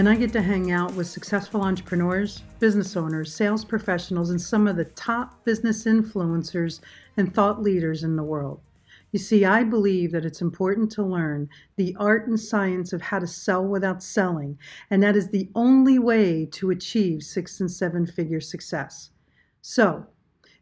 and I get to hang out with successful entrepreneurs, business owners, sales professionals, and some of the top business influencers and thought leaders in the world. You see, I believe that it's important to learn the art and science of how to sell without selling, and that is the only way to achieve six and seven figure success. So,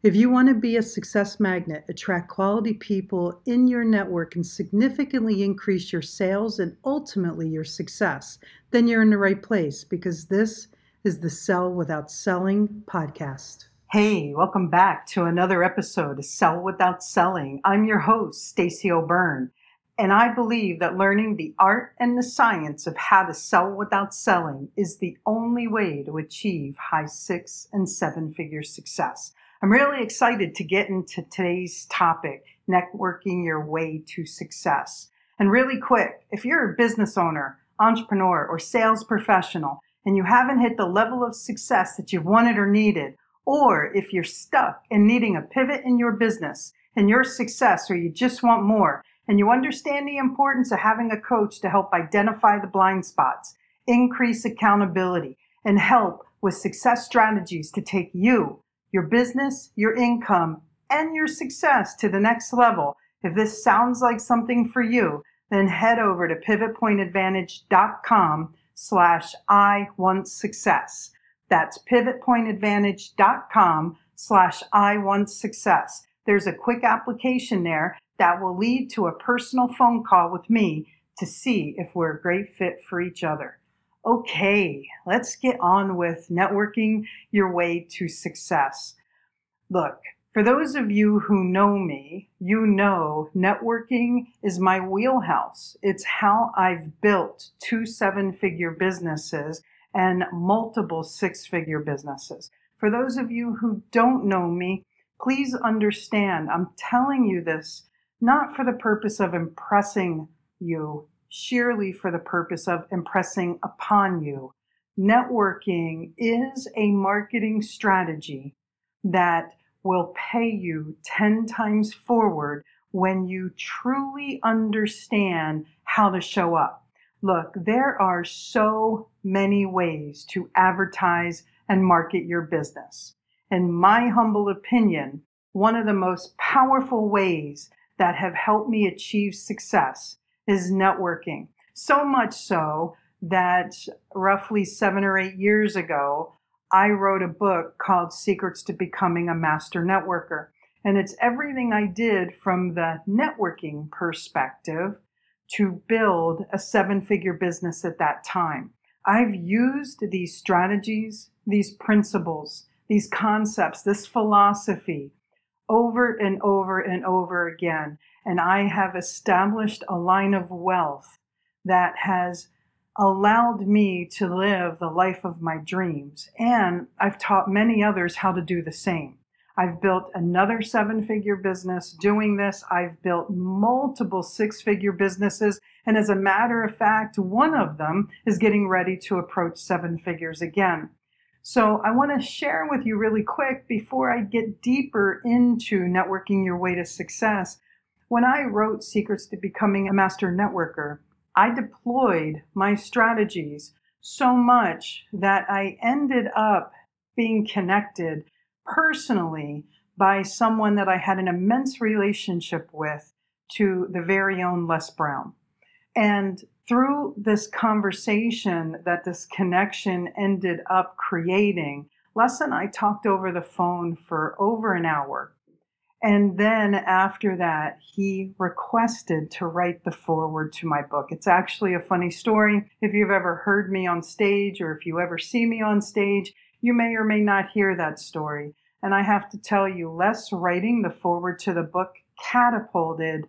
if you want to be a success magnet, attract quality people in your network, and significantly increase your sales and ultimately your success, then you're in the right place because this is the Sell Without Selling podcast. Hey, welcome back to another episode of Sell Without Selling. I'm your host, Stacey O'Byrne, and I believe that learning the art and the science of how to sell without selling is the only way to achieve high six and seven figure success. I'm really excited to get into today's topic, networking your way to success. And really quick, if you're a business owner, entrepreneur, or sales professional, and you haven't hit the level of success that you've wanted or needed, or if you're stuck in needing a pivot in your business and your success, or you just want more, and you understand the importance of having a coach to help identify the blind spots, increase accountability, and help with success strategies to take you your business, your income, and your success to the next level. If this sounds like something for you, then head over to pivotpointadvantage.com slash I want success. That's pivotpointadvantage.com slash I want success. There's a quick application there that will lead to a personal phone call with me to see if we're a great fit for each other. Okay, let's get on with networking your way to success. Look, for those of you who know me, you know networking is my wheelhouse. It's how I've built two seven figure businesses and multiple six figure businesses. For those of you who don't know me, please understand I'm telling you this not for the purpose of impressing you sheerly for the purpose of impressing upon you. Networking is a marketing strategy that will pay you 10 times forward when you truly understand how to show up. Look, there are so many ways to advertise and market your business. In my humble opinion, one of the most powerful ways that have helped me achieve success is networking. So much so that roughly seven or eight years ago, I wrote a book called Secrets to Becoming a Master Networker. And it's everything I did from the networking perspective to build a seven figure business at that time. I've used these strategies, these principles, these concepts, this philosophy over and over and over again. And I have established a line of wealth that has allowed me to live the life of my dreams. And I've taught many others how to do the same. I've built another seven figure business doing this. I've built multiple six figure businesses. And as a matter of fact, one of them is getting ready to approach seven figures again. So I want to share with you really quick before I get deeper into networking your way to success. When I wrote Secrets to Becoming a Master Networker, I deployed my strategies so much that I ended up being connected personally by someone that I had an immense relationship with to the very own Les Brown. And through this conversation that this connection ended up creating, Les and I talked over the phone for over an hour. And then after that, he requested to write the foreword to my book. It's actually a funny story. If you've ever heard me on stage or if you ever see me on stage, you may or may not hear that story. And I have to tell you, Les writing the foreword to the book catapulted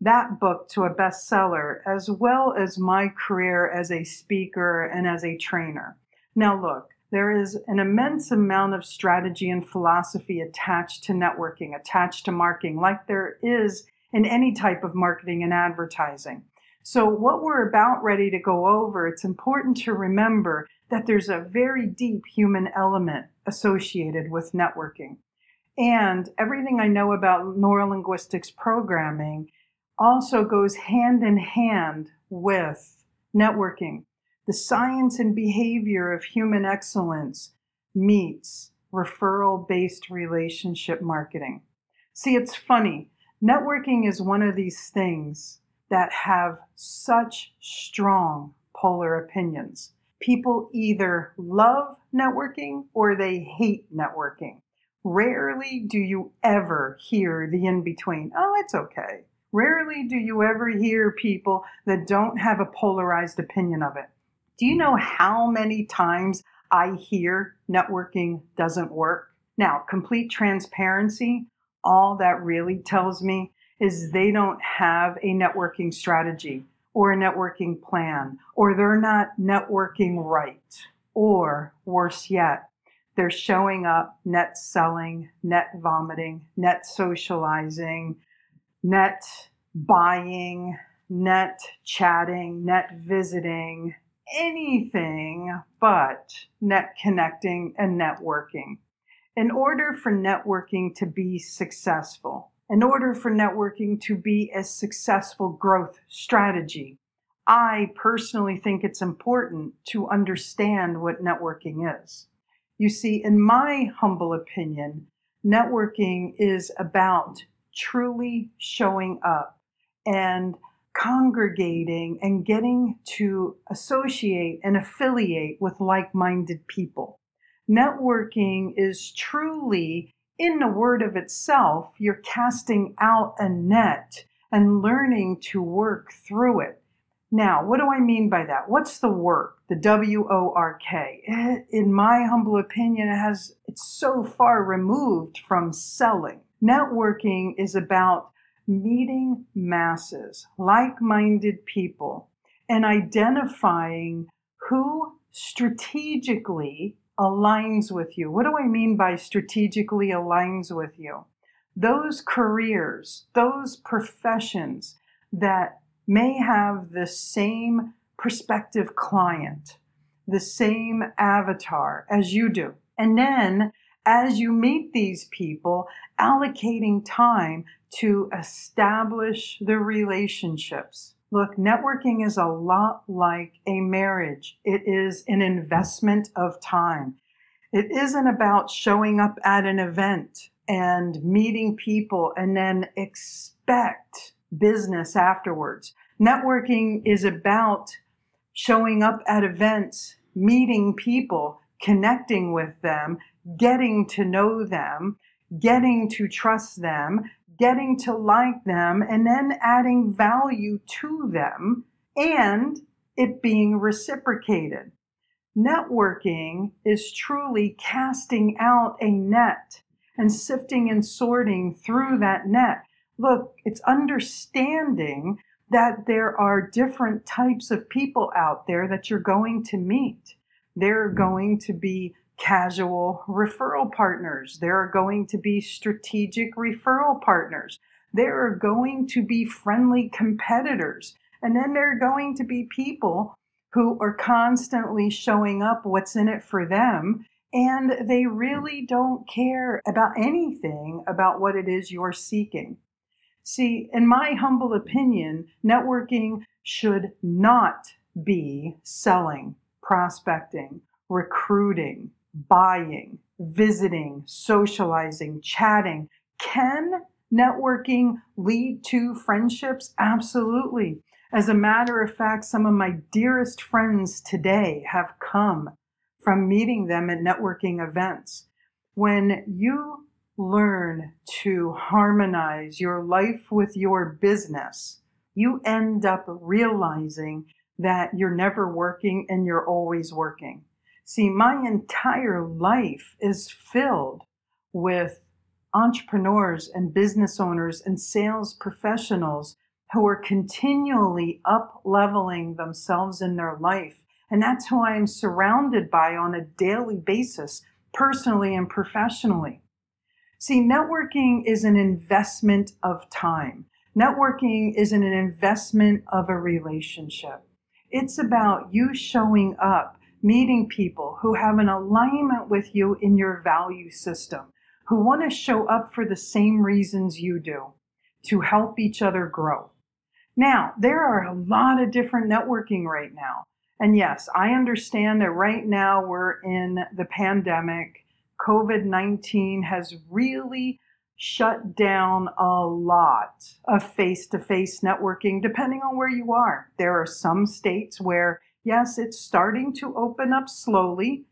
that book to a bestseller, as well as my career as a speaker and as a trainer. Now, look, There is an immense amount of strategy and philosophy attached to networking, attached to marketing, like there is in any type of marketing and advertising. So, what we're about ready to go over, it's important to remember that there's a very deep human element associated with networking. And everything I know about neurolinguistics programming also goes hand in hand with networking. The science and behavior of human excellence meets referral based relationship marketing. See, it's funny. Networking is one of these things that have such strong polar opinions. People either love networking or they hate networking. Rarely do you ever hear the in between. Oh, it's okay. Rarely do you ever hear people that don't have a polarized opinion of it. Do you know how many times I hear networking doesn't work? Now, complete transparency, all that really tells me is they don't have a networking strategy or a networking plan, or they're not networking right, or worse yet, they're showing up net selling, net vomiting, net socializing, net buying, net chatting, net visiting, anything but net connecting and networking. In order for networking to be successful, in order for networking to be a successful growth strategy, I personally think it's important to understand what networking is. You see, in my humble opinion, networking is about truly showing up and congregating and getting to associate and affiliate with like minded people. Networking is truly in the word of itself, you're casting out a net and learning to work through it. Now, what do I mean by that? What's the work? The W O R K. Eh, in my humble opinion, it has it's so far removed from selling. Networking is about meeting masses, like-minded people, and identifying who strategically aligns with you. What do I mean by strategically aligns with you? Those careers, those professions that may have the same prospective client, the same avatar as you do. And then as you meet these people, allocating time to establish the relationships Look, networking is a lot like a marriage. It is an investment of time. It isn't about showing up at an event and meeting people and then expect business afterwards. Networking is about showing up at events, meeting people, connecting with them, getting to know them, getting to trust them, getting to like them, and then adding value to them and it being reciprocated. Networking is truly casting out a net and sifting and sorting through that net. Look, it's understanding that there are different types of people out there that you're going to meet. There are going to be casual referral partners. There are going to be strategic referral partners. There are going to be friendly competitors. And then there are going to be people who are constantly showing up what's in it for them. And they really don't care about anything about what it is you're seeking. See, in my humble opinion, networking should not be selling, prospecting, recruiting, buying, visiting, socializing, chatting. Can networking lead to friendships? Absolutely. As a matter of fact, some of my dearest friends today have come from meeting them at networking events. When you learn to harmonize your life with your business, you end up realizing that you're never working and you're always working. See, my entire life is filled with entrepreneurs and business owners and sales professionals who are continually up leveling themselves in their life And that's who I am surrounded by on a daily basis, personally and professionally. See, networking is an investment of time. Networking is an investment of a relationship. It's about you showing up, meeting people who have an alignment with you in your value system, who want to show up for the same reasons you do to help each other grow. Now, there are a lot of different networking right now. And yes, I understand that right now we're in the pandemic. COVID 19 has really shut down a lot of face to face networking, depending on where you are. There are some states where, yes, it's starting to open up slowly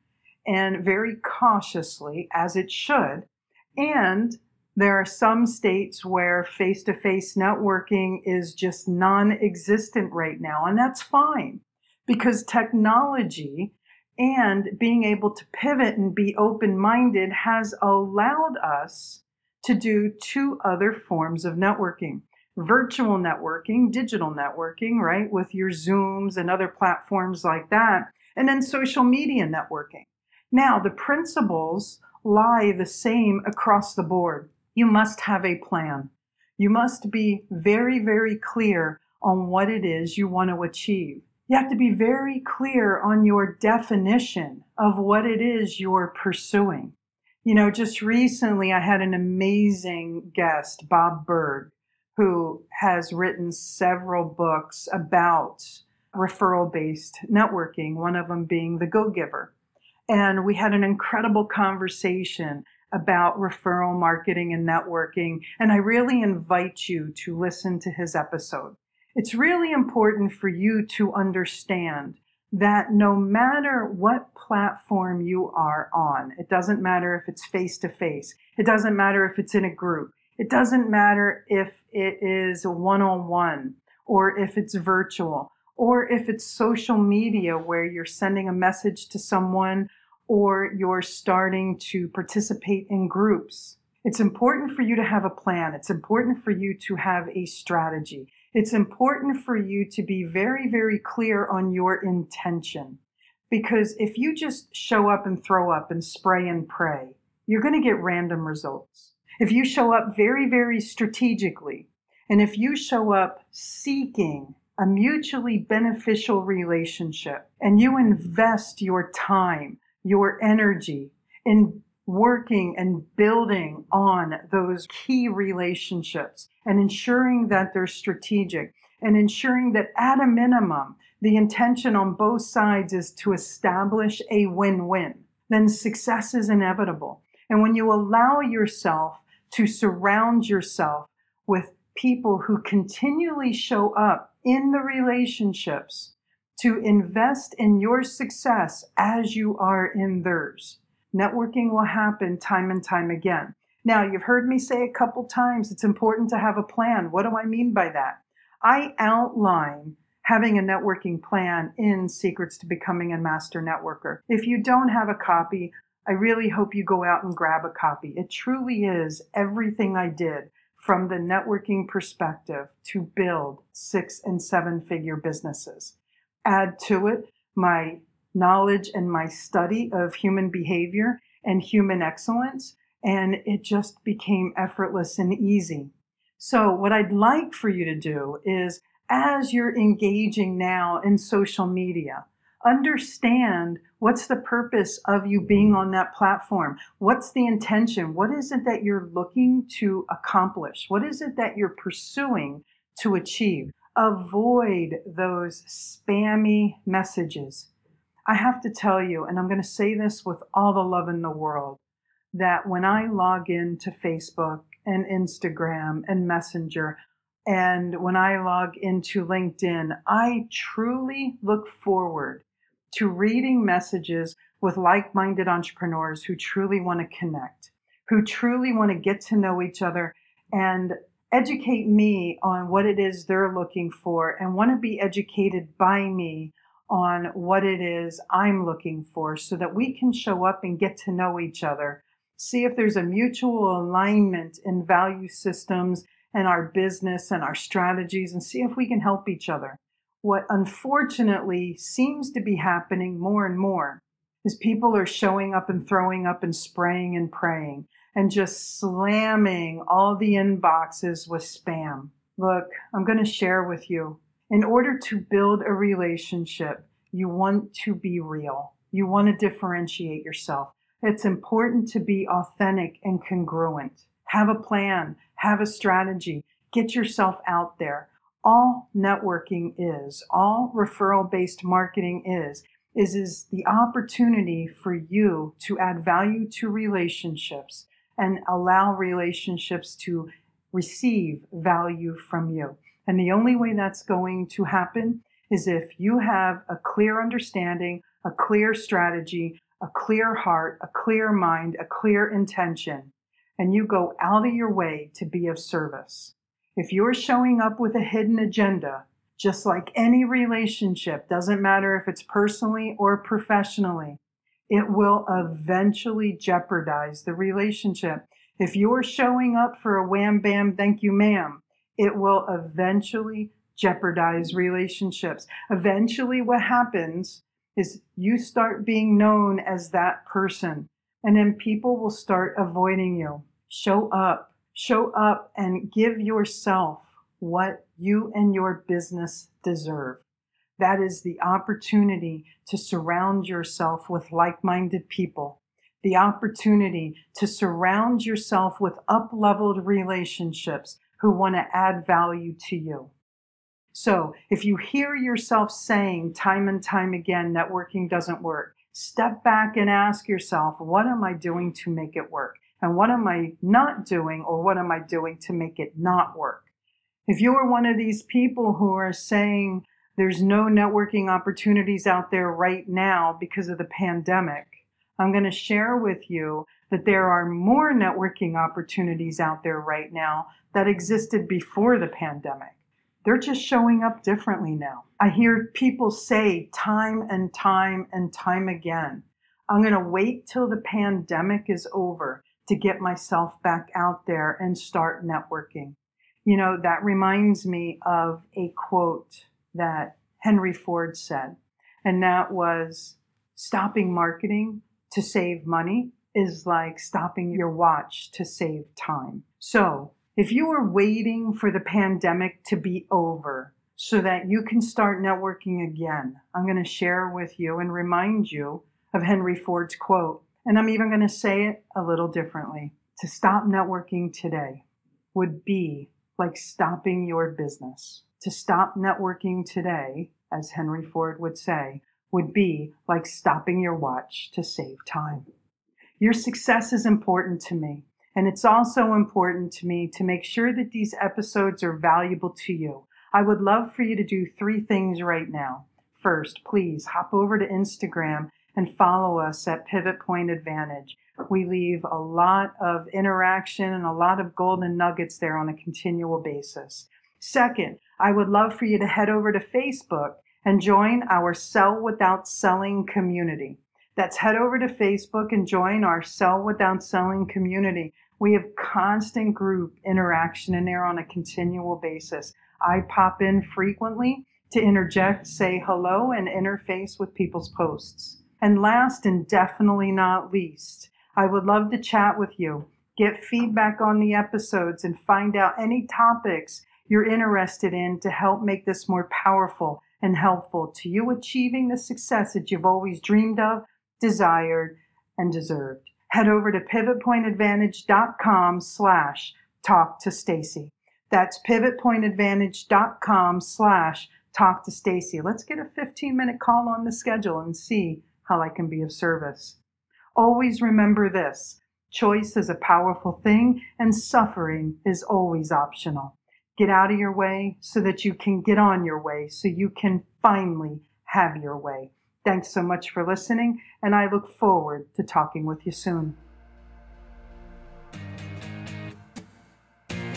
and very cautiously, as it should. And there are some states where face to face networking is just non existent right now, and that's fine because technology and being able to pivot and be open minded has allowed us to do two other forms of networking virtual networking, digital networking, right, with your Zooms and other platforms like that, and then social media networking. Now, the principles lie the same across the board. You must have a plan. You must be very, very clear on what it is you want to achieve. You have to be very clear on your definition of what it is you're pursuing. You know, just recently I had an amazing guest, Bob Burg, who has written several books about referral based networking, one of them being The Go Giver. And we had an incredible conversation about referral marketing and networking. And I really invite you to listen to his episode. It's really important for you to understand that no matter what platform you are on, it doesn't matter if it's face to face, it doesn't matter if it's in a group, it doesn't matter if it is one on one or if it's virtual or if it's social media where you're sending a message to someone or you're starting to participate in groups. It's important for you to have a plan. It's important for you to have a strategy. It's important for you to be very, very clear on your intention. Because if you just show up and throw up and spray and pray, you're going to get random results. If you show up very, very strategically, and if you show up seeking a mutually beneficial relationship, and you invest your time, your energy in working and building on those key relationships and ensuring that they're strategic and ensuring that at a minimum, the intention on both sides is to establish a win win, then success is inevitable. And when you allow yourself to surround yourself with people who continually show up in the relationships to invest in your success as you are in theirs, Networking will happen time and time again. Now, you've heard me say a couple times it's important to have a plan. What do I mean by that? I outline having a networking plan in Secrets to Becoming a Master Networker. If you don't have a copy, I really hope you go out and grab a copy. It truly is everything I did from the networking perspective to build six and seven figure businesses. Add to it my knowledge and my study of human behavior and human excellence, and it just became effortless and easy. So, what I'd like for you to do is, as you're engaging now in social media, understand what's the purpose of you being on that platform? What's the intention? What is it that you're looking to accomplish? What is it that you're pursuing to achieve? Avoid those spammy messages I have to tell you, and I'm going to say this with all the love in the world, that when I log in to Facebook and Instagram and Messenger, and when I log into LinkedIn, I truly look forward to reading messages with like minded entrepreneurs who truly want to connect, who truly want to get to know each other and educate me on what it is they're looking for and want to be educated by me on what it is I'm looking for so that we can show up and get to know each other. See if there's a mutual alignment in value systems and our business and our strategies and see if we can help each other. What unfortunately seems to be happening more and more is people are showing up and throwing up and spraying and praying and just slamming all the inboxes with spam. Look, I'm going to share with you. In order to build a relationship, you want to be real. You want to differentiate yourself. It's important to be authentic and congruent. Have a plan, have a strategy, get yourself out there. All networking is, all referral based marketing is, is, is the opportunity for you to add value to relationships and allow relationships to receive value from you. And the only way that's going to happen is if you have a clear understanding, a clear strategy, a clear heart, a clear mind, a clear intention, and you go out of your way to be of service. If you're showing up with a hidden agenda, just like any relationship, doesn't matter if it's personally or professionally, it will eventually jeopardize the relationship. If you're showing up for a wham bam, thank you, ma'am, it will eventually jeopardize relationships. Eventually, what happens is you start being known as that person, and then people will start avoiding you. Show up, show up, and give yourself what you and your business deserve. That is the opportunity to surround yourself with like minded people, the opportunity to surround yourself with up leveled relationships who want to add value to you. So if you hear yourself saying time and time again, networking doesn't work, step back and ask yourself, what am I doing to make it work? And what am I not doing or what am I doing to make it not work? If you are one of these people who are saying there's no networking opportunities out there right now because of the pandemic, I'm going to share with you that there are more networking opportunities out there right now that existed before the pandemic. They're just showing up differently now. I hear people say time and time and time again, I'm going to wait till the pandemic is over to get myself back out there and start networking. You know, that reminds me of a quote that Henry Ford said, and that was stopping marketing to save money is like stopping your watch to save time. So if you are waiting for the pandemic to be over so that you can start networking again, I'm going to share with you and remind you of Henry Ford's quote. And I'm even going to say it a little differently. To stop networking today would be like stopping your business. To stop networking today, as Henry Ford would say, would be like stopping your watch to save time. Your success is important to me. And it's also important to me to make sure that these episodes are valuable to you. I would love for you to do three things right now. First, please hop over to Instagram and follow us at Pivot Point Advantage. We leave a lot of interaction and a lot of golden nuggets there on a continual basis. Second, I would love for you to head over to Facebook and join our Sell Without Selling community. That's head over to Facebook and join our Sell Without Selling community. We have constant group interaction in there on a continual basis. I pop in frequently to interject, say hello, and interface with people's posts. And last and definitely not least, I would love to chat with you, get feedback on the episodes, and find out any topics you're interested in to help make this more powerful and helpful to you achieving the success that you've always dreamed of, desired, and deserved head over to pivotpointadvantage.com slash talk to Stacey. That's pivotpointadvantage.com slash talk to Stacey. Let's get a 15 minute call on the schedule and see how I can be of service. Always remember this choice is a powerful thing and suffering is always optional. Get out of your way so that you can get on your way, so you can finally have your way. Thanks so much for listening, and I look forward to talking with you soon.